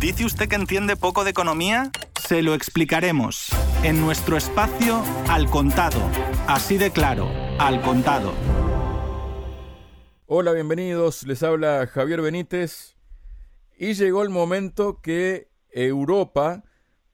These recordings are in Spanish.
¿Dice usted que entiende poco de economía? Se lo explicaremos en nuestro espacio Al Contado. Así de claro, Al Contado. Hola, bienvenidos. Les habla Javier Benítez. Y llegó el momento que Europa,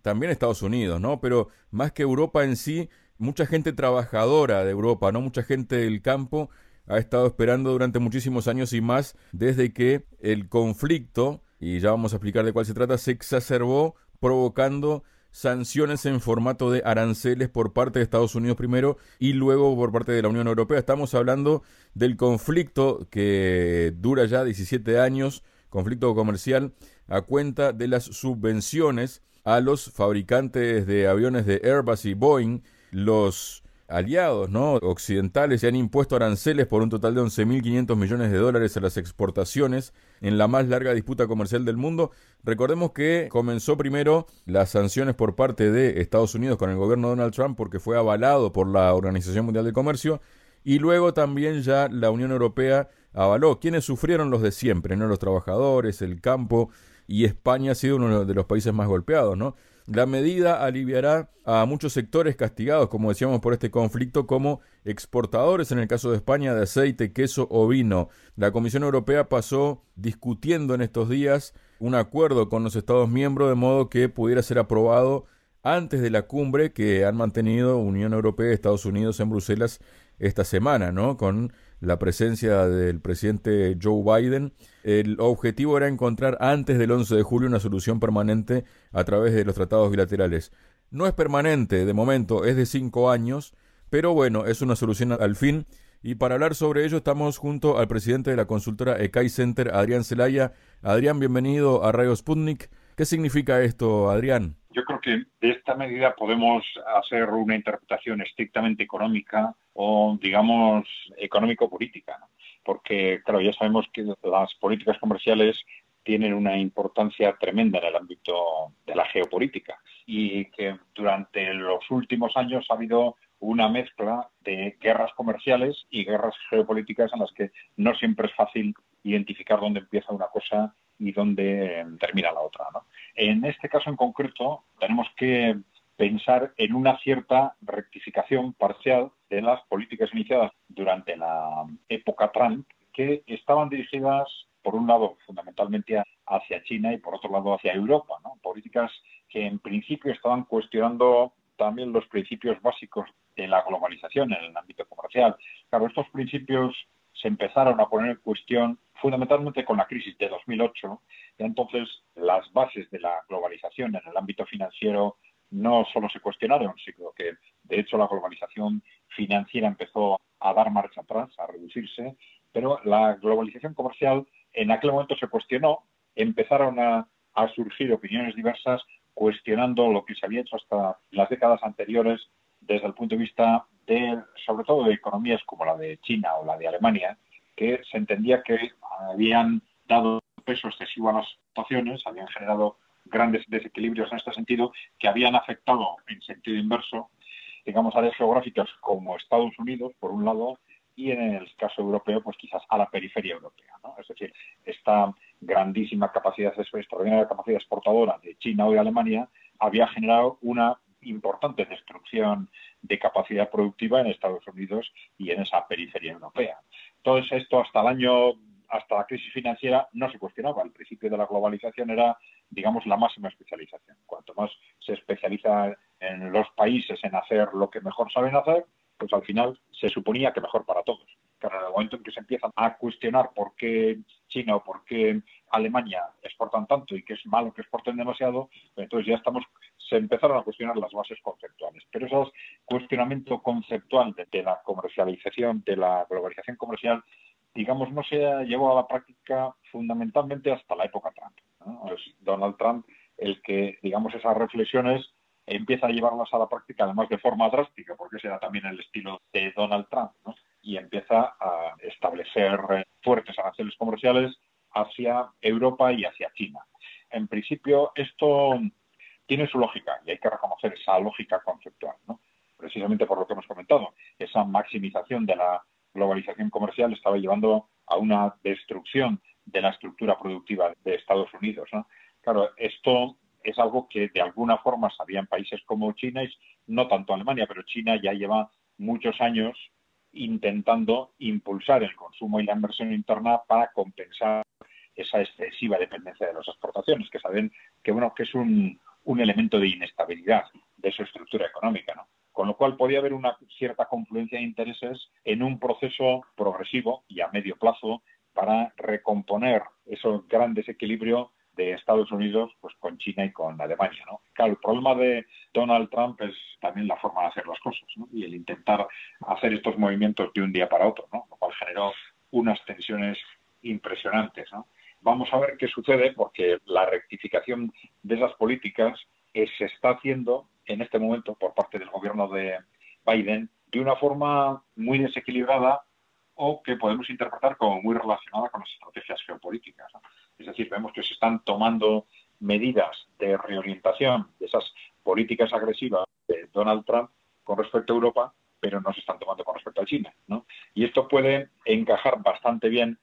también Estados Unidos, ¿no? Pero más que Europa en sí, mucha gente trabajadora de Europa, ¿no? Mucha gente del campo ha estado esperando durante muchísimos años y más desde que el conflicto, y ya vamos a explicar de cuál se trata, se exacerbó provocando sanciones en formato de aranceles por parte de Estados Unidos primero y luego por parte de la Unión Europea. Estamos hablando del conflicto que dura ya 17 años, conflicto comercial, a cuenta de las subvenciones a los fabricantes de aviones de Airbus y Boeing, los aliados ¿no? occidentales se han impuesto aranceles por un total de 11.500 millones de dólares a las exportaciones en la más larga disputa comercial del mundo. Recordemos que comenzó primero las sanciones por parte de Estados Unidos con el gobierno de Donald Trump porque fue avalado por la Organización Mundial del Comercio y luego también ya la Unión Europea avaló. Quienes sufrieron los de siempre, ¿no? Los trabajadores, el campo y España ha sido uno de los países más golpeados, ¿no? La medida aliviará a muchos sectores castigados, como decíamos, por este conflicto, como exportadores, en el caso de España, de aceite, queso o vino. La Comisión Europea pasó discutiendo en estos días un acuerdo con los Estados miembros de modo que pudiera ser aprobado antes de la cumbre que han mantenido Unión Europea y Estados Unidos en Bruselas esta semana, ¿no? Con la presencia del presidente Joe Biden. El objetivo era encontrar antes del 11 de julio una solución permanente a través de los tratados bilaterales. No es permanente de momento, es de cinco años, pero bueno, es una solución al fin. Y para hablar sobre ello estamos junto al presidente de la consultora ECAI Center, Adrián Zelaya. Adrián, bienvenido a Radio Sputnik. ¿Qué significa esto, Adrián? Yo creo que de esta medida podemos hacer una interpretación estrictamente económica o, digamos, económico-política, porque, claro, ya sabemos que las políticas comerciales tienen una importancia tremenda en el ámbito de la geopolítica y que durante los últimos años ha habido una mezcla de guerras comerciales y guerras geopolíticas en las que no siempre es fácil identificar dónde empieza una cosa y dónde termina la otra. En este caso en concreto tenemos que pensar en una cierta rectificación parcial de las políticas iniciadas durante la época Trump, que estaban dirigidas, por un lado, fundamentalmente hacia China y por otro lado hacia Europa, políticas que en principio estaban cuestionando también los principios básicos de la globalización en el ámbito comercial. Claro, estos principios se empezaron a poner en cuestión fundamentalmente con la crisis de 2008. Y entonces las bases de la globalización en el ámbito financiero no solo se cuestionaron, sino que de hecho la globalización financiera empezó a dar marcha atrás, a reducirse, pero la globalización comercial en aquel momento se cuestionó, empezaron a, surgir opiniones diversas cuestionando lo que se había hecho hasta las décadas anteriores desde el punto de vista de, sobre todo de economías como la de China o la de Alemania, que se entendía que habían dado peso excesivo a las situaciones, habían generado grandes desequilibrios en este sentido que habían afectado en sentido inverso, digamos, áreas geográficas como Estados Unidos, por un lado, y en el caso europeo, pues quizás a la periferia europea. Es decir, esta grandísima capacidad, extraordinaria capacidad exportadora de China o de Alemania había generado una importante destrucción de capacidad productiva en Estados Unidos y en esa periferia europea. Todo esto hasta el año hasta la crisis financiera no se cuestionaba. El principio de la globalización era, digamos, la máxima especialización. Cuanto más se especializa en los países en hacer lo que mejor saben hacer, pues al final se suponía que mejor para todos. Pero en el momento en que se empiezan a cuestionar por qué China o por qué Alemania exportan tanto y que es malo que exporten demasiado, entonces ya estamos, se empezaron a cuestionar las bases conceptuales. Pero ese cuestionamiento conceptual de, la comercialización, de la globalización comercial, digamos, no se llevado a la práctica fundamentalmente hasta la época Trump. Es Donald Trump el que, digamos, esas reflexiones empieza a llevarlas a la práctica, además de forma drástica, porque ese era también el estilo de Donald Trump, y empieza a establecer fuertes aranceles comerciales hacia Europa y hacia China. En principio, esto tiene su lógica y hay que reconocer esa lógica conceptual, precisamente por lo que hemos comentado, esa maximización de la globalización comercial estaba llevando a una destrucción de la estructura productiva de Estados Unidos. Claro, esto es algo que de alguna forma sabían países como China, y no tanto Alemania, pero China ya lleva muchos años intentando impulsar el consumo y la inversión interna para compensar esa excesiva dependencia de las exportaciones, que saben que bueno que es un, un elemento de inestabilidad de su estructura económica, ¿no? Con lo cual podía haber una cierta confluencia de intereses en un proceso progresivo y a medio plazo para recomponer ese gran desequilibrio de Estados Unidos pues con China y con Alemania. Claro, el problema de Donald Trump es también la forma de hacer las cosas ¿no? y el intentar hacer estos movimientos de un día para otro, ¿no? lo cual generó unas tensiones impresionantes. ¿no? Vamos a ver qué sucede porque la rectificación de esas políticas se está haciendo en este momento por parte del gobierno de Biden de una forma muy desequilibrada o que podemos interpretar como muy relacionada con las estrategias geopolíticas. Es decir, vemos que se están tomando medidas de reorientación de esas políticas agresivas de Donald Trump con respecto a Europa, pero no se están tomando con respecto a China. Y esto puede encajar bastante bien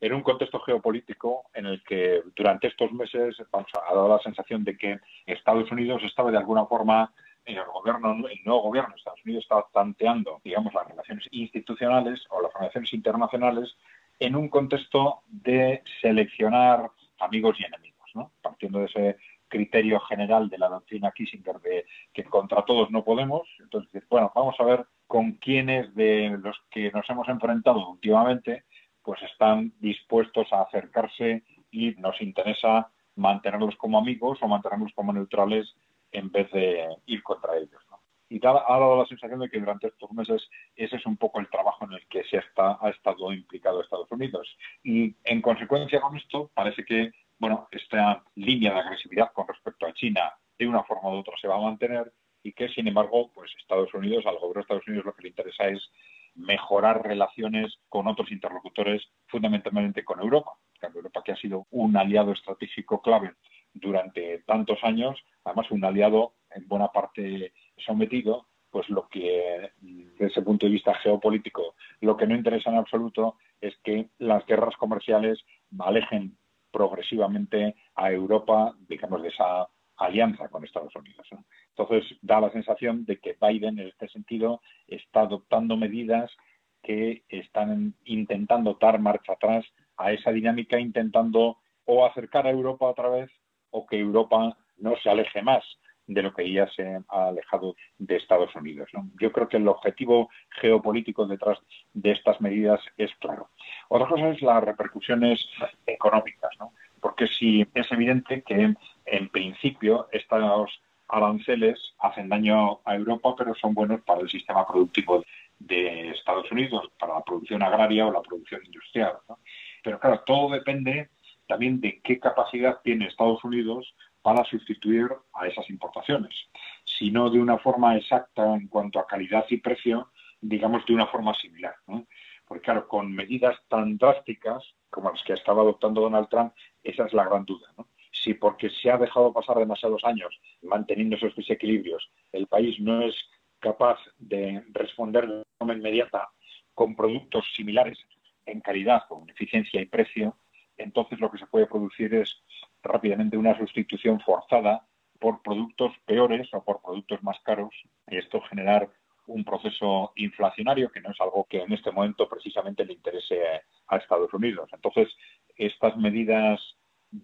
en un contexto geopolítico en el que durante estos meses ha dado la sensación de que Estados Unidos estaba de alguna forma el gobierno, el nuevo gobierno de Estados Unidos estaba tanteando, digamos, las relaciones institucionales o las relaciones internacionales en un contexto de seleccionar amigos y enemigos, ¿no? Partiendo de ese criterio general de la doctrina Kissinger de que contra todos no podemos, entonces, bueno, vamos a ver con quiénes de los que nos hemos enfrentado últimamente pues están dispuestos a acercarse y nos interesa mantenerlos como amigos o mantenerlos como neutrales en vez de ir contra ellos. Y ha dado la sensación de que durante estos meses ese es un poco el trabajo en el que se ha estado implicado Estados Unidos. Y en consecuencia con esto, parece que bueno, esta línea de agresividad con respecto a China de una forma u otra se va a mantener y que, sin embargo, pues Estados Unidos, al gobierno de Estados Unidos lo que le interesa es mejorar relaciones con otros interlocutores, fundamentalmente con Europa. Europa que ha sido un aliado estratégico clave durante tantos años, además un aliado en buena parte sometido, pues lo que desde ese punto de vista geopolítico, lo que no interesa en absoluto es que las guerras comerciales alejen progresivamente a Europa, digamos, de esa alianza con Estados Unidos. Entonces, da la sensación de que Biden, en este sentido, está adoptando medidas que están intentando dar marcha atrás a esa dinámica, intentando o acercar a Europa otra vez o que Europa no se aleje más de lo que ya se ha alejado de Estados Unidos. Yo creo que el objetivo geopolítico detrás de estas medidas es claro. Otra cosa es las repercusiones económicas, ¿no? porque sí es evidente que en principio estos aranceles hacen daño a Europa, pero son buenos para el sistema productivo de Estados Unidos, para la producción agraria o la producción industrial. Pero claro, todo depende también de qué capacidad tiene Estados Unidos para sustituir a esas importaciones. Si no de una forma exacta en cuanto a calidad y precio, digamos de una forma similar. Porque claro, con medidas tan drásticas como las que estaba adoptando Donald Trump, esa es la gran duda. Si porque se ha dejado pasar demasiados años manteniendo esos desequilibrios, el país no es capaz de responder de forma inmediata con productos similares en calidad, con eficiencia y precio, entonces lo que se puede producir es rápidamente una sustitución forzada por productos peores o por productos más caros y esto generar un proceso inflacionario que no es algo que en este momento precisamente le interese a Estados Unidos. Entonces, estas medidas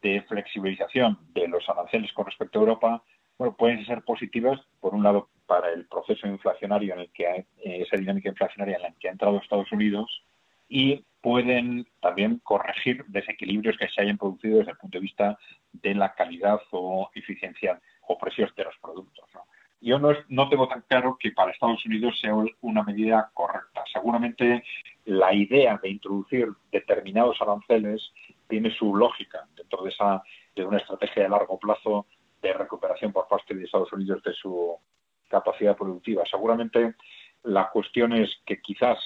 de flexibilización de los aranceles con respecto a Europa bueno, pueden ser positivas, por un lado, para el proceso inflacionario en el que hay, eh, esa dinámica inflacionaria en la que ha entrado Estados Unidos y pueden también corregir desequilibrios que se hayan producido desde el punto de vista de la calidad o eficiencia o precios de los productos. Yo no, no tengo tan claro que para Estados Unidos sea una medida correcta. Seguramente la idea de introducir determinados aranceles tiene su lógica dentro de esa de una estrategia de largo plazo de recuperación por parte de Estados Unidos de su capacidad productiva. Seguramente la cuestión es que quizás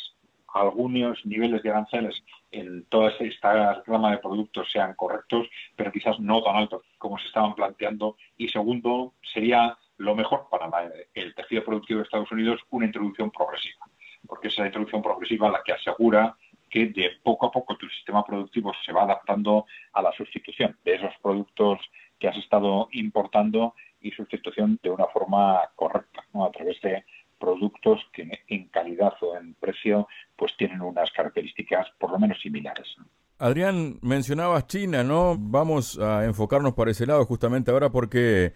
algunos niveles de aranceles en toda esta gama de productos sean correctos, pero quizás no tan altos como se estaban planteando. Y segundo, sería lo mejor para el tejido productivo de Estados Unidos una introducción progresiva, porque es la introducción progresiva la que asegura que de poco a poco tu sistema productivo se va adaptando a la sustitución de esos productos que has estado importando y sustitución de una forma correcta, a través de productos que en calidad o en precio pues tienen unas características por lo menos similares. Adrián, mencionabas China, ¿no? Vamos a enfocarnos para ese lado justamente ahora porque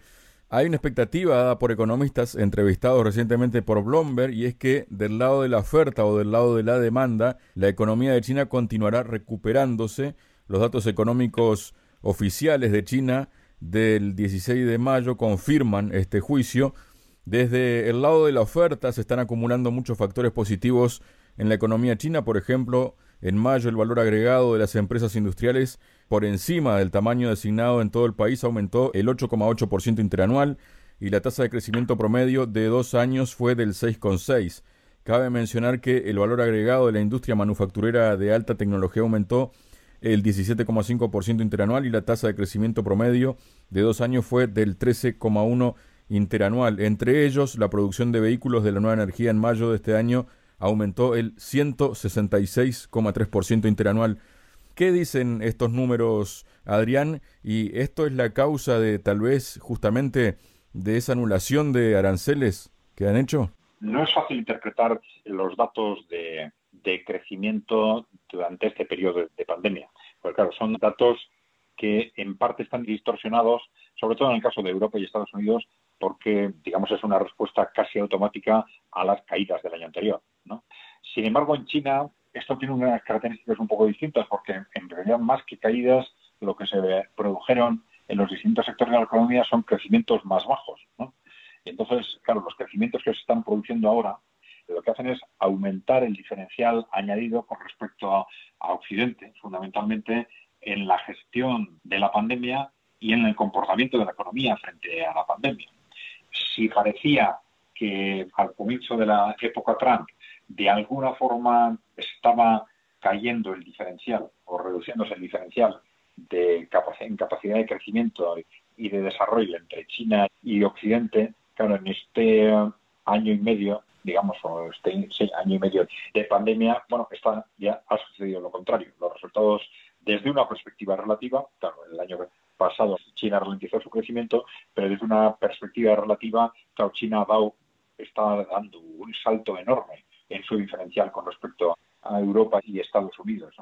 hay una expectativa dada por economistas entrevistados recientemente por Bloomberg y es que del lado de la oferta o del lado de la demanda, la economía de China continuará recuperándose. Los datos económicos oficiales de China del 16 de mayo confirman este juicio. Desde el lado de la oferta se están acumulando muchos factores positivos en la economía china, por ejemplo, en mayo el valor agregado de las empresas industriales por encima del tamaño designado en todo el país aumentó el 8,8% interanual y la tasa de crecimiento promedio de dos años fue del 6,6%. Cabe mencionar que el valor agregado de la industria manufacturera de alta tecnología aumentó el 17,5% interanual y la tasa de crecimiento promedio de dos años fue del 13,1% interanual. Entre ellos, la producción de vehículos de la nueva energía en mayo de este año aumentó el 166,3% interanual. ¿Qué dicen estos números, Adrián? ¿Y esto es la causa de tal vez justamente de esa anulación de aranceles que han hecho? No es fácil interpretar los datos de, crecimiento durante este periodo de pandemia, porque claro, son datos que en parte están distorsionados, sobre todo en el caso de Europa y Estados Unidos, porque, digamos, es una respuesta casi automática a las caídas del año anterior. Sin embargo, en China esto tiene unas características un poco distintas porque en realidad más que caídas lo que se produjeron en los distintos sectores de la economía son crecimientos más bajos. Entonces, claro, los crecimientos que se están produciendo ahora lo que hacen es aumentar el diferencial añadido con respecto a, a Occidente, fundamentalmente en la gestión de la pandemia y en el comportamiento de la economía frente a la pandemia. Si parecía que al comienzo de la época Trump de alguna forma estaba cayendo el diferencial o reduciéndose el diferencial de en capacidad de crecimiento y de desarrollo entre China y Occidente, claro, en este año y medio, digamos, o este año y medio de pandemia, bueno, está, ya ha sucedido lo contrario. Los resultados desde una perspectiva relativa, claro, el año pasado China ralentizó su crecimiento, pero desde una perspectiva relativa, claro, China ha dado, está dando un salto enorme en su diferencial con respecto a Europa y Estados Unidos.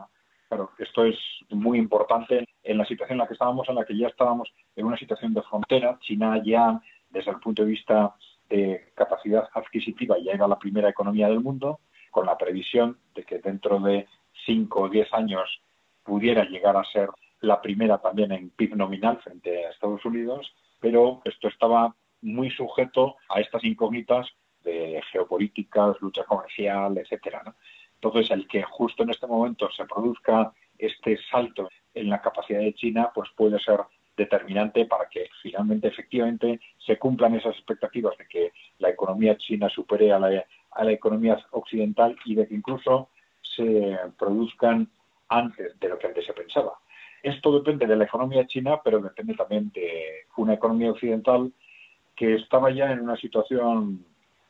Claro, esto es muy importante en la situación en la que estábamos, en la que ya estábamos en una situación de frontera. China ya, desde el punto de vista de capacidad adquisitiva, ya era la primera economía del mundo, con la previsión de que dentro de cinco o diez años pudiera llegar a ser la primera también en PIB nominal frente a Estados Unidos, pero esto estaba muy sujeto a estas incógnitas de geopolíticas, lucha comercial, etcétera. Entonces, el que justo en este momento se produzca este salto en la capacidad de China, pues puede ser determinante para que finalmente, efectivamente, se cumplan esas expectativas de que la economía china supere a la, a la economía occidental y de que incluso se produzcan antes de lo que antes se pensaba. Esto depende de la economía china, pero depende también de una economía occidental que estaba ya en una situación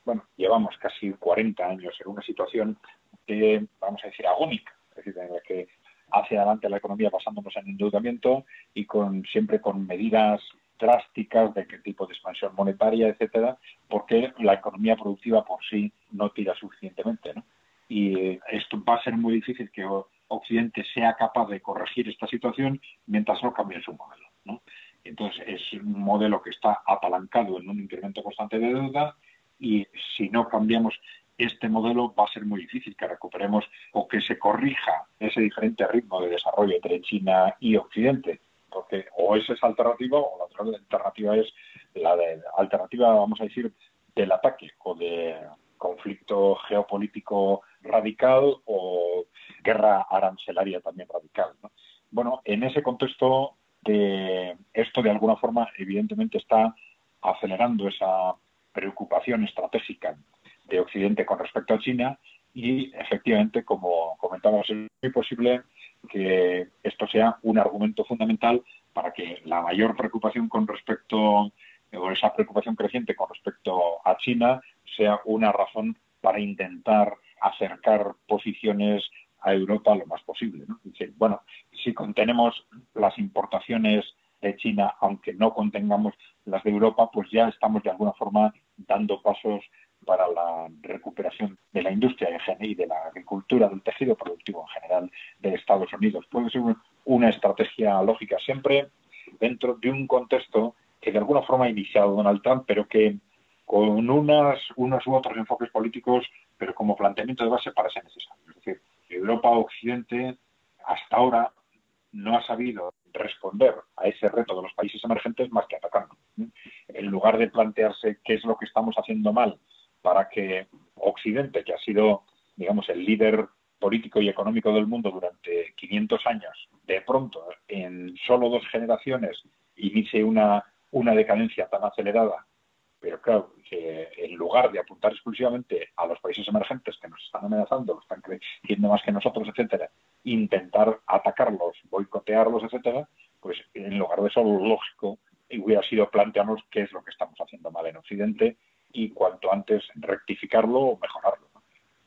bueno, llevamos casi 40 años en una situación de, vamos a decir, agónica, es decir, en la que hacia adelante la economía basándonos en endeudamiento y con siempre con medidas drásticas de qué tipo de expansión monetaria, etcétera, porque la economía productiva por sí no tira suficientemente, ¿no? Y esto va a ser muy difícil que Occidente sea capaz de corregir esta situación mientras no cambie su modelo, ¿no? Entonces es un modelo que está apalancado en un incremento constante de deuda y si no cambiamos este modelo va a ser muy difícil que recuperemos o que se corrija ese diferente ritmo de desarrollo entre China y Occidente, porque o esa es alternativa o la otra alternativa es la de, alternativa, vamos a decir, del ataque o de conflicto geopolítico radical o guerra arancelaria también radical. Bueno, en ese contexto de esto de alguna forma evidentemente está acelerando esa preocupación estratégica de Occidente con respecto a China y efectivamente, como comentábamos, es muy posible que esto sea un argumento fundamental para que la mayor preocupación con respecto o esa preocupación creciente con respecto a China sea una razón para intentar acercar posiciones a Europa lo más posible. bueno, si contenemos las importaciones de China, aunque no contengamos las de Europa, pues ya estamos de alguna forma dando pasos para la recuperación de la industria y de la agricultura, del tejido productivo en general de Estados Unidos. Puede ser una estrategia lógica siempre dentro de un contexto que de alguna forma ha iniciado Donald Trump, pero que con unas, unos u otros enfoques políticos, pero como planteamiento de base para ser necesario. Es decir, Europa Occidente hasta ahora no ha sabido responder a ese reto de los países emergentes más que atacando. En lugar de plantearse qué es lo que estamos haciendo mal para que Occidente, que ha sido, digamos, el líder político y económico del mundo durante 500 años, de pronto, en solo dos generaciones, inicie una, una decadencia tan acelerada pero claro, en lugar de apuntar exclusivamente a los países emergentes que nos están amenazando, están creciendo más que nosotros, etcétera, intentar atacarlos, boicotearlos, etcétera, pues en lugar de eso, lo lógico hubiera sido plantearnos qué es lo que estamos haciendo mal en Occidente y cuanto antes rectificarlo o mejorarlo.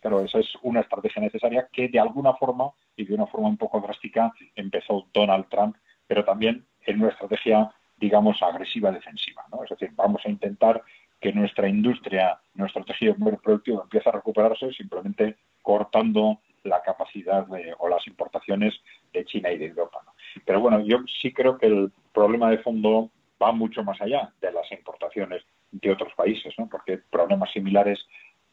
Claro, esa es una estrategia necesaria que de alguna forma y de una forma un poco drástica empezó Donald Trump, pero también en una estrategia digamos, agresiva defensiva. ¿no? Es decir, vamos a intentar que nuestra industria, nuestro tejido productivo empiece a recuperarse simplemente cortando la capacidad o las importaciones de China y de Europa. Pero bueno, yo sí creo que el problema de fondo va mucho más allá de las importaciones de otros países, ¿no? porque problemas similares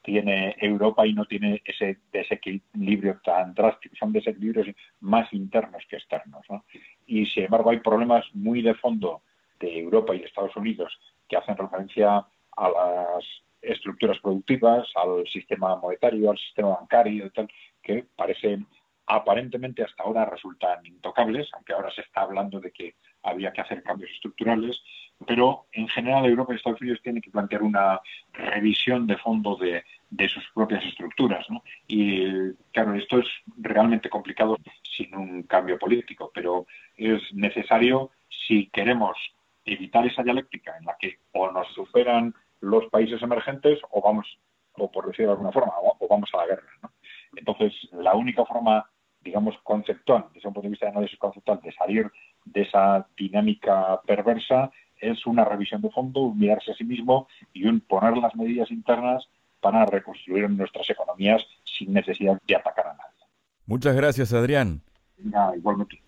tiene Europa y no tiene ese desequilibrio tan drástico, son desequilibrios más internos que externos. ¿no? Y sin embargo hay problemas muy de fondo de Europa y Estados Unidos que hacen referencia a las estructuras productivas, al sistema monetario, al sistema bancario y tal, que parecen aparentemente hasta ahora resultan intocables, aunque ahora se está hablando de que había que hacer cambios estructurales, pero en general Europa y Estados Unidos tienen que plantear una revisión de fondo de, sus propias estructuras. Y claro, esto es realmente complicado sin un cambio político, pero es necesario si queremos evitar esa dialéctica en la que o nos superan los países emergentes o vamos, o por decirlo de alguna forma, o, vamos a la guerra. Entonces, la única forma, digamos, conceptual, desde un punto de vista de análisis conceptual, de salir de esa dinámica perversa es una revisión de fondo, mirarse a sí mismo y un poner las medidas internas para reconstruir nuestras economías sin necesidad de atacar a nadie. Muchas gracias, Adrián. igualmente.